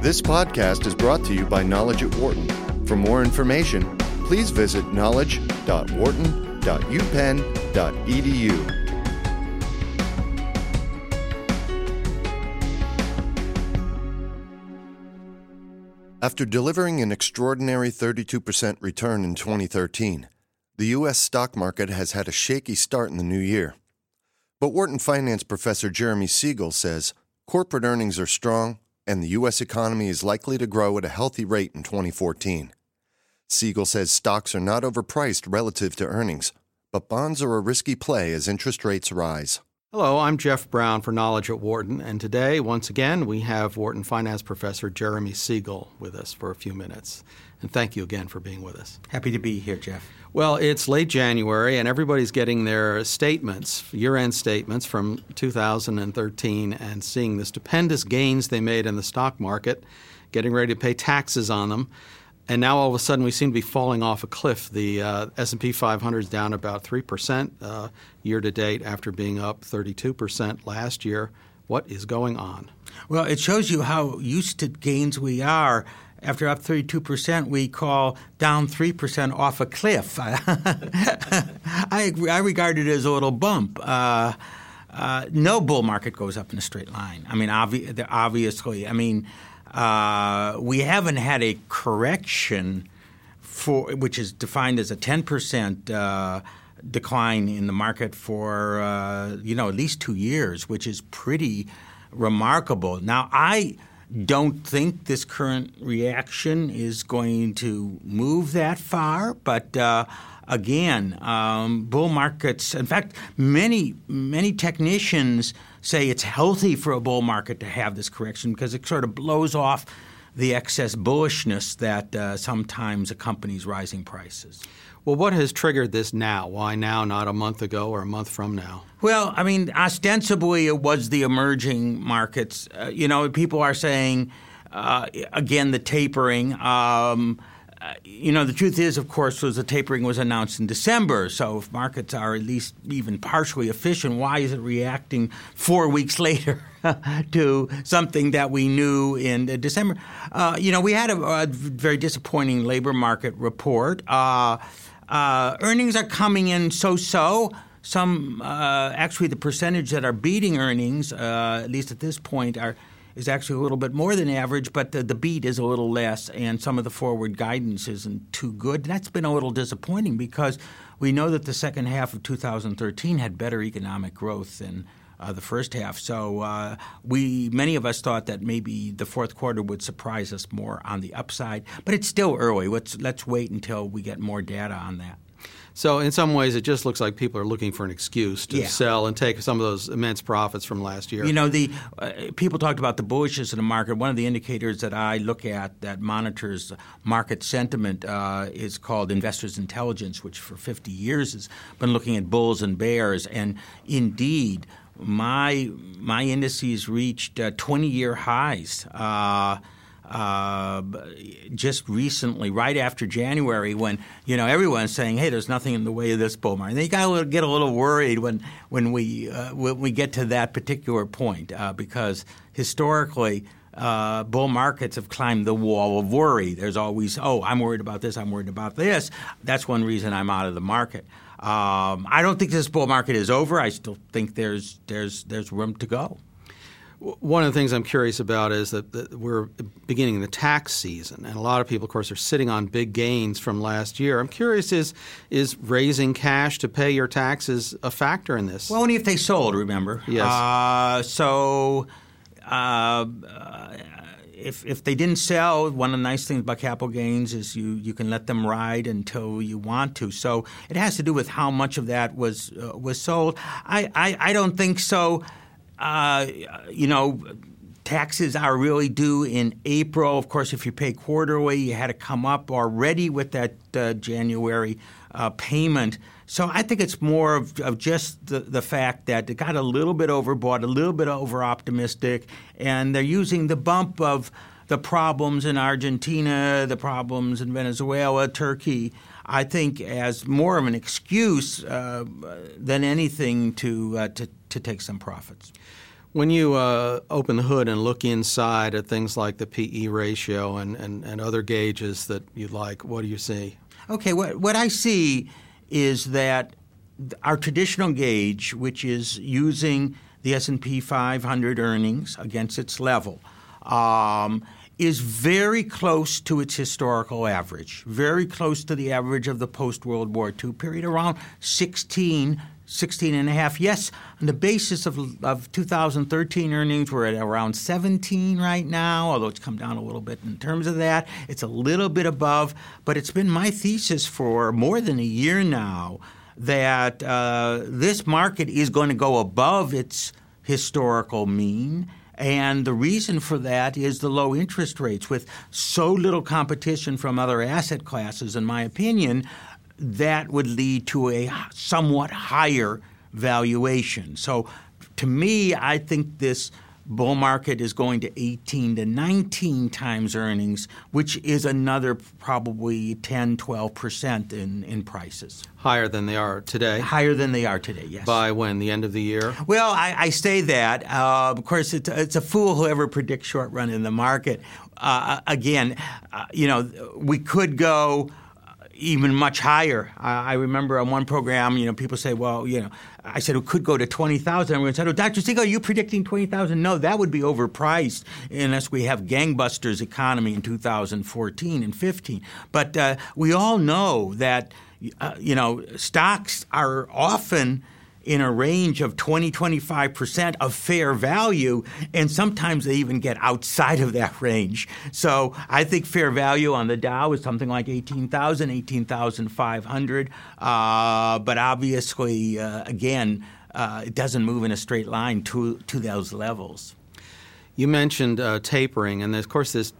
This podcast is brought to you by Knowledge at Wharton. For more information, please visit knowledge.wharton.upenn.edu. After delivering an extraordinary 32% return in 2013, the U.S. stock market has had a shaky start in the new year. But Wharton finance professor Jeremy Siegel says corporate earnings are strong and the U.S. economy is likely to grow at a healthy rate in 2014. Siegel says stocks are not overpriced relative to earnings, but bonds are a risky play as interest rates rise. Hello, I'm Jeff Brown for Knowledge at Wharton, and today, once again, we have Wharton Finance Professor Jeremy Siegel with us for a few minutes. And thank you again for being with us. Happy to be here, Jeff. Well, it's late January, and everybody's getting their statements, year end statements from 2013, and seeing the stupendous gains they made in the stock market, getting ready to pay taxes on them. And now all of a sudden we seem to be falling off a cliff. The uh, S&P 500 is down about 3% uh, year to date after being up 32% last year. What is going on? Well, it shows you how used to gains we are. After up 32%, we call down 3% off a cliff. I, I regard it as a little bump. Uh, uh, no bull market goes up in a straight line. I mean, obvi- obviously, I mean, uh, we haven't had a correction for which is defined as a 10 percent uh, decline in the market for uh, you know at least two years, which is pretty remarkable. Now I don't think this current reaction is going to move that far, but uh, again, um, bull markets. In fact, many many technicians say it's healthy for a bull market to have this correction because it sort of blows off the excess bullishness that uh, sometimes accompanies rising prices. Well, what has triggered this now? Why now, not a month ago or a month from now? Well, I mean, ostensibly it was the emerging markets. Uh, you know, people are saying, uh, again, the tapering. Um, uh, you know, the truth is, of course, was the tapering was announced in December. So if markets are at least even partially efficient, why is it reacting four weeks later to something that we knew in December? Uh, you know, we had a, a, very disappointing labor market report. Uh, uh earnings are coming in so-so. Some uh, actually, the percentage that are beating earnings, at least at this point, are is actually a little bit more than average, but the, the beat is a little less, and some of the forward guidance isn't too good. That's been a little disappointing because we know that the second half of 2013 had better economic growth than uh, the first half. So uh, we many of us thought that maybe the fourth quarter would surprise us more on the upside, but it's still early. Let's let's wait until we get more data on that. So in some ways, it just looks like people are looking for an excuse to yeah. sell and take some of those immense profits from last year. You know, the uh, people talked about the bullishness in the market. One of the indicators that I look at that monitors market sentiment uh, is called Investors Intelligence, which for 50 years has been looking at bulls and bears. And indeed, my my indices reached 20 uh, year highs. Uh, uh, just recently, right after January, when you know everyone's saying, "Hey, there's nothing in the way of this bull market." And you got to get a little worried when when we uh, when we get to that particular point uh, because historically. Uh, bull markets have climbed the wall of worry. There's always, oh, I'm worried about this, I'm worried about this. That's one reason I'm out of the market. Um, I don't think this bull market is over. I still think there's there's there's room to go. One of the things I'm curious about is that, that, we're beginning the tax season, and a lot of people, of course, are sitting on big gains from last year. I'm curious is is raising cash to pay your taxes a factor in this? Well, only if they sold. Remember, yes. Uh, so. Uh, if, if they didn't sell, one of the nice things about capital gains is you, you can let them ride until you want to. So it has to do with how much of that was uh, was sold. I, I, I don't think so uh, you know, taxes are really due in April. Of course, if you pay quarterly, you had to come up already with that uh, January uh, payment. So I think it's more of, of just the, the, fact that it got a little bit overbought, a little bit over optimistic, and they're using the bump of the problems in Argentina, the problems in Venezuela, Turkey. I think as more of an excuse uh, than anything to, uh, to to take some profits. When you uh, open the hood and look inside at things like the PE ratio and, and, and other gauges that you like, what do you see? Okay, what, what I see is that our traditional gauge, which is using the S&P 500 earnings against its level, um, is very close to its historical average, very close to the average of the post World War II period, around 16, 16 and a half. Yes, on the basis of, of 2013 earnings, we're at around 17 right now, although it's come down a little bit in terms of that. It's a little bit above, but it's been my thesis for more than a year now that uh, this market is going to go above its historical mean. And the reason for that is the low interest rates. With so little competition from other asset classes, in my opinion, that would lead to a somewhat higher valuation. So, to me, I think this bull market is going to 18 to 19 times earnings, which is another probably 10, 12% in, in prices. Higher than they are today? Higher than they are today, yes. By when? The end of the year? Well, I, I say that. Uh, of course, it's, it's a fool whoever predicts short run in the market. Uh, again, uh, you know, we could go even much higher. I remember on one program, you know, people say, well, you know, I said it could go to 20,000. Everyone said, oh, Dr. Siegel, are you predicting 20,000? No, that would be overpriced unless we have gangbusters economy in 2014 and 15. But uh, we all know that, uh, you know, stocks are often – in a range of 20 25% of fair value and sometimes they even get outside of that range. So i think fair value on the dow is something like 18000 18500 uh, but obviously uh, again uh, it doesn't move in a straight line to, to those levels. You mentioned uh, tapering, and of course, this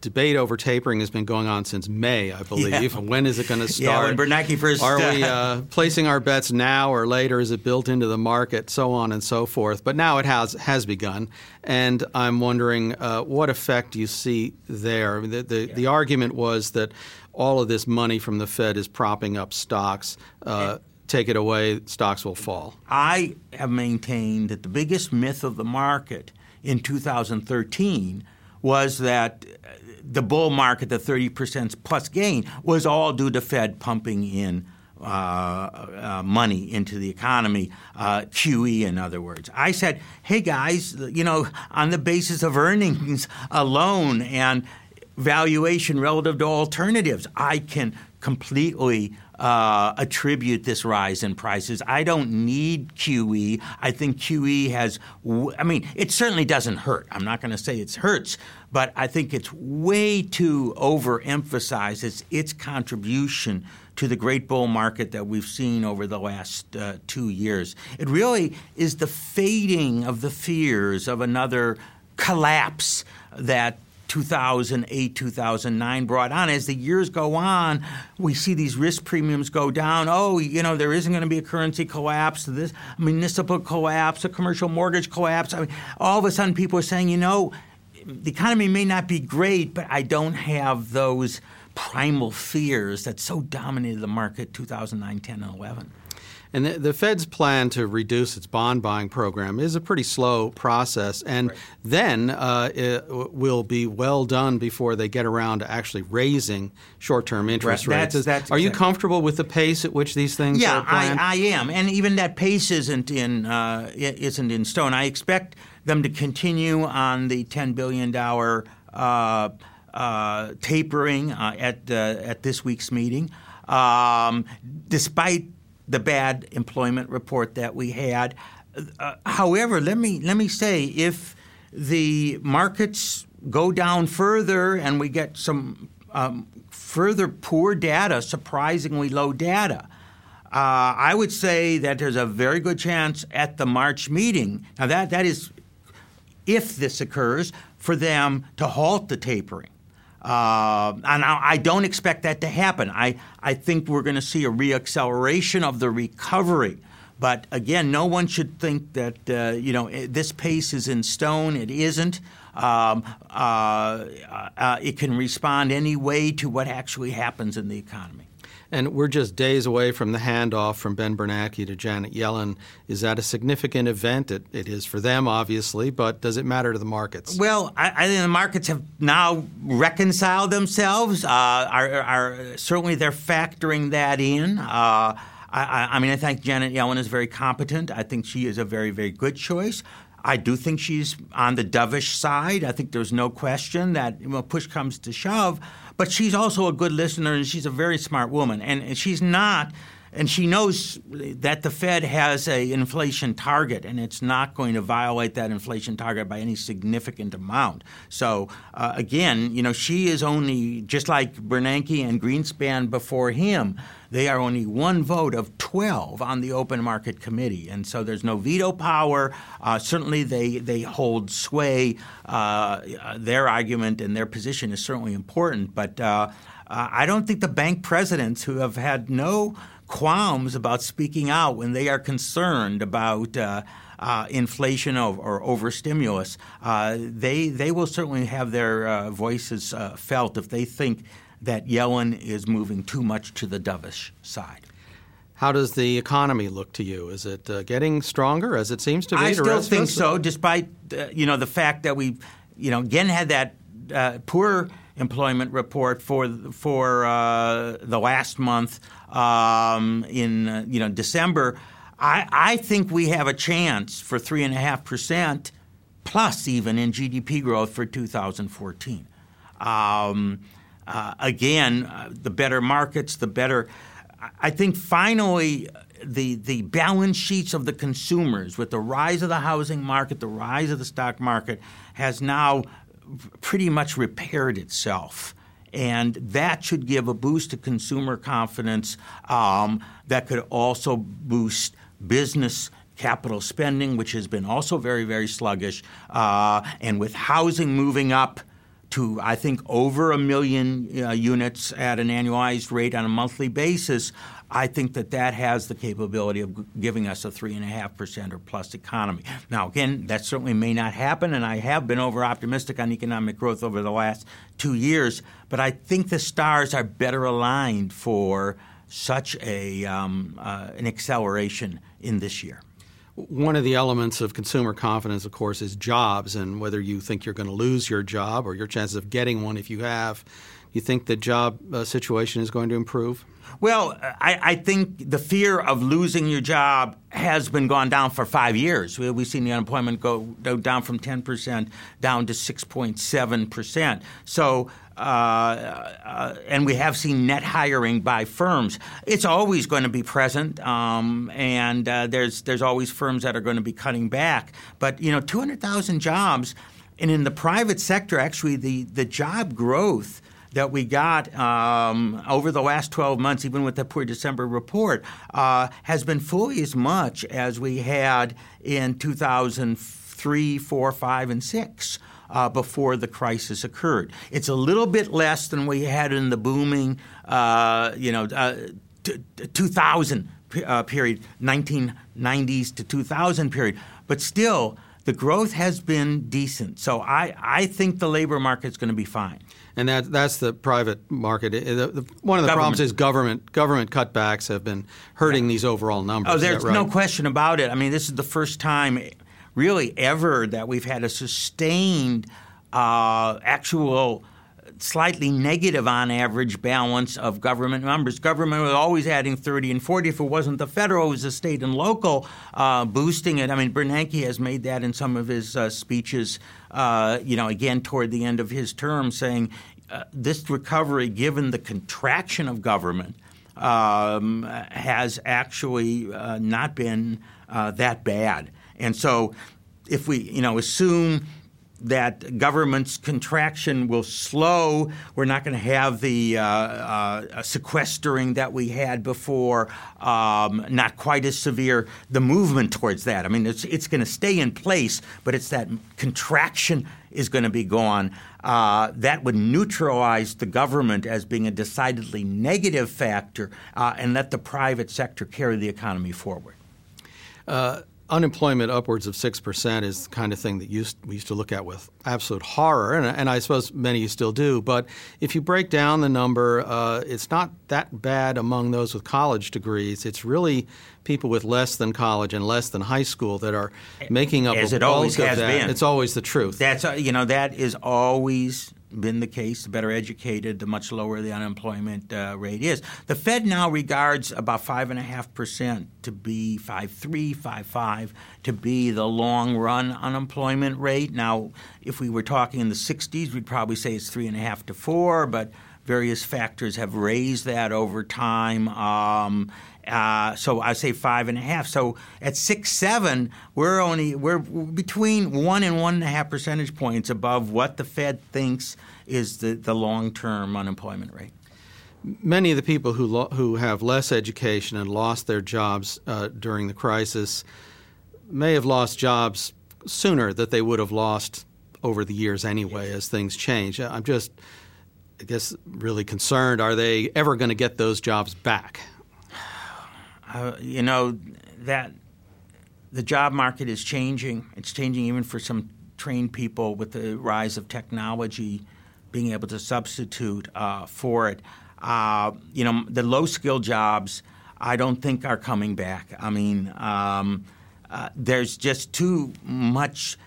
debate over tapering has been going on since May, I believe. Yeah. When is it going to start? Yeah, when Bernanke first. Are we uh, placing our bets now or later? Is it built into the market? So on and so forth. But now it has has begun, and I'm wondering uh, what effect you see there. The the, yeah. the, argument was that all of this money from the Fed is propping up stocks. Uh, take it away, stocks will fall. I have maintained that the biggest myth of the market in 2013 was that the bull market, the 30% plus gain, was all due to Fed pumping in uh, uh, money into the economy, uh, QE, in other words. I said, hey guys, you know, on the basis of earnings alone and valuation relative to alternatives, I can completely uh, attribute this rise in prices. I don't need QE. I think QE has, I mean, it certainly doesn't hurt. I'm not going to say it hurts, but I think it's way too overemphasized its, its contribution to the great bull market that we've seen over the last uh, two years. It really is the fading of the fears of another collapse that 2008, 2009 brought on. As the years go on, we see these risk premiums go down. Oh, you know, there isn't going to be a currency collapse, this municipal collapse, a commercial mortgage collapse. I mean, all of a sudden, people are saying, you know, the economy may not be great, but I don't have those primal fears that so dominated the market 2009, 10, and 11. And the, the, Fed's plan to reduce its bond buying program is a pretty slow process, and right. then uh, it will be well done before they get around to actually raising short-term interest right. rates. That's, that's are exactly. you comfortable with the pace at which these things yeah, are planned? I, I am, and even that pace isn't in uh, isn't in stone. I expect them to continue on the ten billion dollar uh, uh, tapering uh, at uh, at this week's meeting. Um, despite the bad employment report that we had. Uh, however, let me let me say if the markets go down further and we get some um, further poor data, surprisingly low data, uh, I would say that there's a very good chance at the March meeting. Now that that is if this occurs for them to halt the tapering. Uh, and I, I, don't expect that to happen. I, I think we're going to see a reacceleration of the recovery. But again, no one should think that uh, you know this pace is in stone. It isn't. Um, uh, uh, it can respond any way to what actually happens in the economy. And we're just days away from the handoff from Ben Bernanke to Janet Yellen. Is that a significant event? It, it is for them, obviously, but does it matter to the markets? Well, I, I think the markets have now reconciled themselves. Uh, are, are, certainly they're factoring that in. Uh, I, I, mean, I think Janet Yellen is very competent. I think she is a very, very good choice. I do think she's on the dovish side. I think there's no question that when push comes to shove, but she's also a good listener and she's a very smart woman. And she's not and she knows that the Fed has a inflation target, and it's not going to violate that inflation target by any significant amount. So uh, again, you know, she is only just like Bernanke and Greenspan before him. They are only one vote of 12 on the open market committee, and so there's no veto power. Uh, certainly, they they hold sway. Uh, their argument and their position is certainly important, but. Uh, I don't think the bank presidents who have had no qualms about speaking out when they are concerned about uh, uh, inflation or, or overstimulus, uh, they they will certainly have their uh, voices uh, felt if they think that Yellen is moving too much to the dovish side. How does the economy look to you? Is it uh, getting stronger as it seems to be? I still think so, despite you know the fact that we you know again had that poor employment report for for the last month um, in uh, you know December, I, I think we have a chance for three and a half percent plus even in GDP growth for 2014. Um, uh, again, uh, the better markets, the better. I think finally the the balance sheets of the consumers with the rise of the housing market, the rise of the stock market has now pretty much repaired itself and that should give a boost to consumer confidence um, that could also boost business capital spending, which has been also very, very sluggish. Uh, and with housing moving up to, I think, over a million uh, units at an annualized rate on a monthly basis, I think that that has the capability of giving us a three and a half percent or plus economy. Now, again, that certainly may not happen, and I have been over optimistic on economic growth over the last two years. But I think the stars are better aligned for such a um, uh, an acceleration in this year. One of the elements of consumer confidence, of course, is jobs, and whether you think you're going to lose your job or your chances of getting one if you have. You think the job uh, situation is going to improve? Well, I, I, think the fear of losing your job has been gone down for five years. We've seen the unemployment go, go down from 10% down to 6.7%. So, uh, uh, and we have seen net hiring by firms. It's always going to be present, um, and uh, there's there's always firms that are going to be cutting back. But you know, 200,000 jobs, and in the private sector, actually, the the job growth that we got um, over the last 12 months, even with the poor December report, uh, has been fully as much as we had in 2003, 4, 5, and 6. Uh, before the crisis occurred, it's a little bit less than we had in the booming, uh, you know, uh, t- 2000 uh, period, 1990s to 2000 period, but still the growth has been decent. So I, I think the labor market is going to be fine and that that's the private market. The, the, one of the government. problems is government government cutbacks have been hurting yeah. these overall numbers. Oh, there's right? no question about it. I mean, this is the first time, really ever, that we've had a sustained uh, actual slightly negative on average balance of government numbers. Government was always adding 30 and 40. If it wasn't the federal, it was the state and local uh, boosting it. I mean, Bernanke has made that in some of his uh, speeches, uh, you know, again toward the end of his term, saying uh, this recovery, given the contraction of government, um, has actually uh, not been uh, that bad. And so if we, you know, assume – that government's contraction will slow. We're not going to have the uh, uh, sequestering that we had before, um, not quite as severe. The movement towards that, I mean, it's, it's going to stay in place, but it's that contraction is going to be gone. Uh, that would neutralize the government as being a decidedly negative factor uh, and let the private sector carry the economy forward. Uh, unemployment upwards of 6% is the kind of thing that used, we used to look at with absolute horror, and, and I suppose many you still do. But if you break down the number, uh, it's not that bad among those with college degrees. It's really people with less than college and less than high school that are making up As a it always bulk of has that. been. It's always the truth. That's uh, you know that is always been the case. The better educated, the much lower the unemployment uh, rate is. The Fed now regards about five and a half percent to be five three, five five to be the long run unemployment rate. Now, if we were talking in the '60s, we'd probably say it's three and a half to four, but various factors have raised that over time. Um, uh, so I say five and a half. So at six seven, we're only we're between one and one and a half percentage points above what the Fed thinks is the, the long term unemployment rate. many of the people who lo- who have less education and lost their jobs uh, during the crisis may have lost jobs sooner that they would have lost over the years anyway as things change. I'm just, I guess, really concerned. Are they ever going to get those jobs back? Uh, you know that the job market is changing. It's changing even for some trained people with the rise of technology being able to substitute uh, for it. Uh, you know, the low skill jobs I don't think are coming back. I mean, um, uh, there's just too much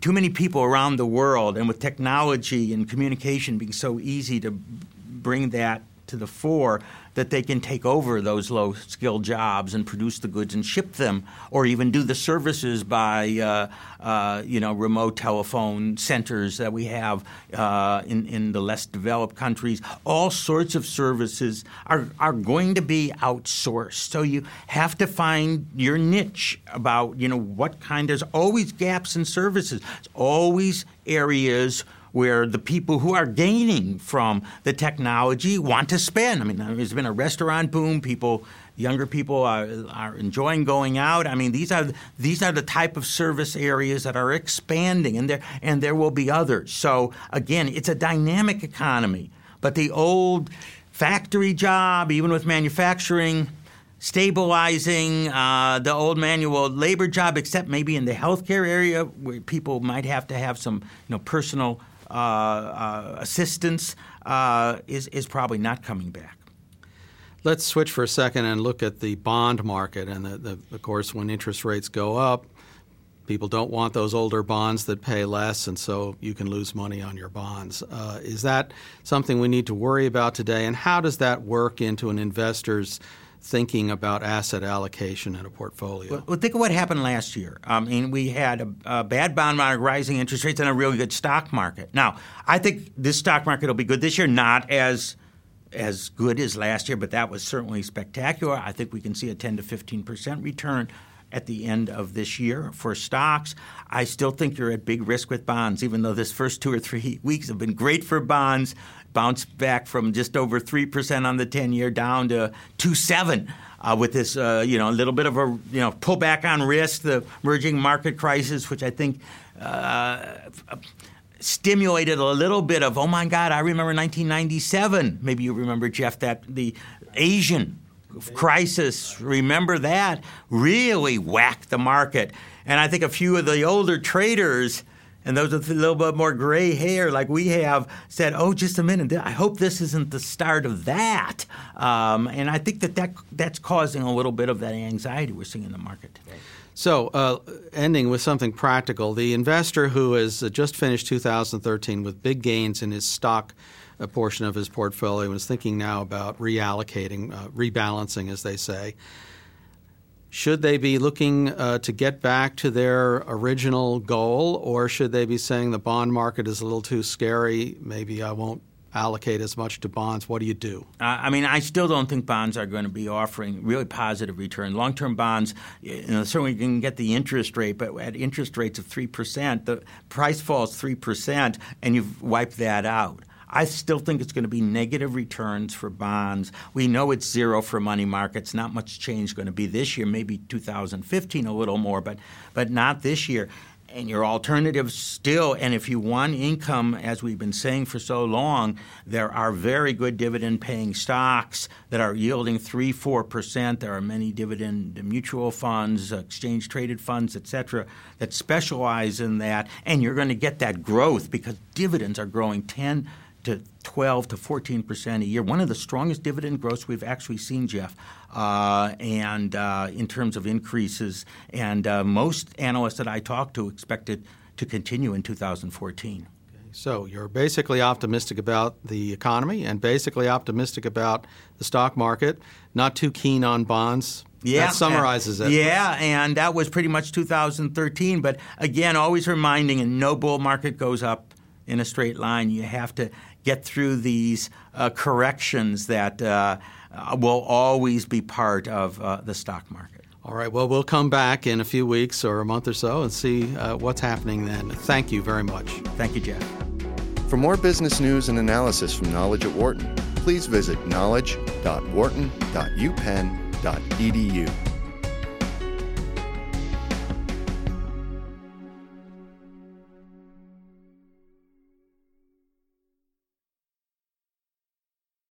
too many people around the world, and with technology and communication being so easy to bring that to the fore, that they can take over those low skilled jobs and produce the goods and ship them, or even do the services by uh, uh, you know remote telephone centers that we have uh, in in the less developed countries. All sorts of services are are going to be outsourced. So you have to find your niche about you know what kind. There's always gaps in services. There's always areas where the people who are gaining from the technology want to spend. I mean, there's been a restaurant boom. People, younger people are, are enjoying going out. I mean, these are these are the type of service areas that are expanding, and there and there will be others. So again, it's a dynamic economy. But the old factory job, even with manufacturing, stabilizing uh, the old manual labor job, except maybe in the healthcare area where people might have to have some you know personal assistance, uh, is is probably not coming back. Let's switch for a second and look at the bond market. And the, the, of course, when interest rates go up, people don't want those older bonds that pay less, and so you can lose money on your bonds. Uh, is that something we need to worry about today? And how does that work into an investor's thinking about asset allocation in a portfolio? Well, think of what happened last year. I mean, we had a, a, bad bond market, rising interest rates, and a really good stock market. Now, I think this stock market will be good this year, not as as good as last year, but that was certainly spectacular. I think we can see a 10 to 15 percent return at the end of this year for stocks. I still think you're at big risk with bonds, even though this first two or three weeks have been great for bonds. Bounced back from just over three percent on the 10 year down to two seven. Uh, with this, uh, you know, a little bit of a you know pullback on risk, the emerging market crisis, which I think uh, stimulated a little bit of, oh my God, I remember 1997. Maybe you remember, Jeff, that the Asian crisis, remember that, really whacked the market. And I think a few of the older traders and those with a little bit more gray hair, like we have, said, "Oh, just a minute! I hope this isn't the start of that." Um, and I think that, that that's causing a little bit of that anxiety we're seeing in the market today. So, uh, ending with something practical, the investor who has just finished 2013 with big gains in his stock uh, portion of his portfolio and is thinking now about reallocating, uh, rebalancing, as they say. Should they be looking uh, to get back to their original goal, or should they be saying the bond market is a little too scary? Maybe I won't allocate as much to bonds. What do you do? Uh, I mean, I still don't think bonds are going to be offering really positive return. Long term bonds, you know, certainly you can get the interest rate, but at interest rates of 3%, the price falls 3%, and you've wiped that out. I still think it's going to be negative returns for bonds. We know it's zero for money markets. Not much change going to be this year. Maybe 2015 a little more, but but not this year. and your alternatives still, and if you want income, as we've been saying for so long, there are very good dividend paying stocks that are yielding 3 4%. There are many dividend mutual funds, exchange traded funds, et cetera, that specialize in that, and you're going to get that growth because dividends are growing 10 to 12 to 14 percent a year. One of the strongest dividend growths we've actually seen, Jeff, uh, and uh, in terms of increases. And uh, most analysts that I talk to expect it to continue in 2014. So you're basically optimistic about the economy and basically optimistic about the stock market. Not too keen on bonds. Yeah, that summarizes it. Yeah, and that was pretty much 2013. But again, always reminding, and no bull market goes up in a straight line. You have to get through these uh, corrections that uh, will always be part of uh, the stock market. All right. Well, we'll come back in a few weeks or a month or so and see uh, what's happening then. Thank you very much. Thank you, Jeff. For more business news and analysis from Knowledge at Wharton, please visit knowledge.wharton.upenn.edu.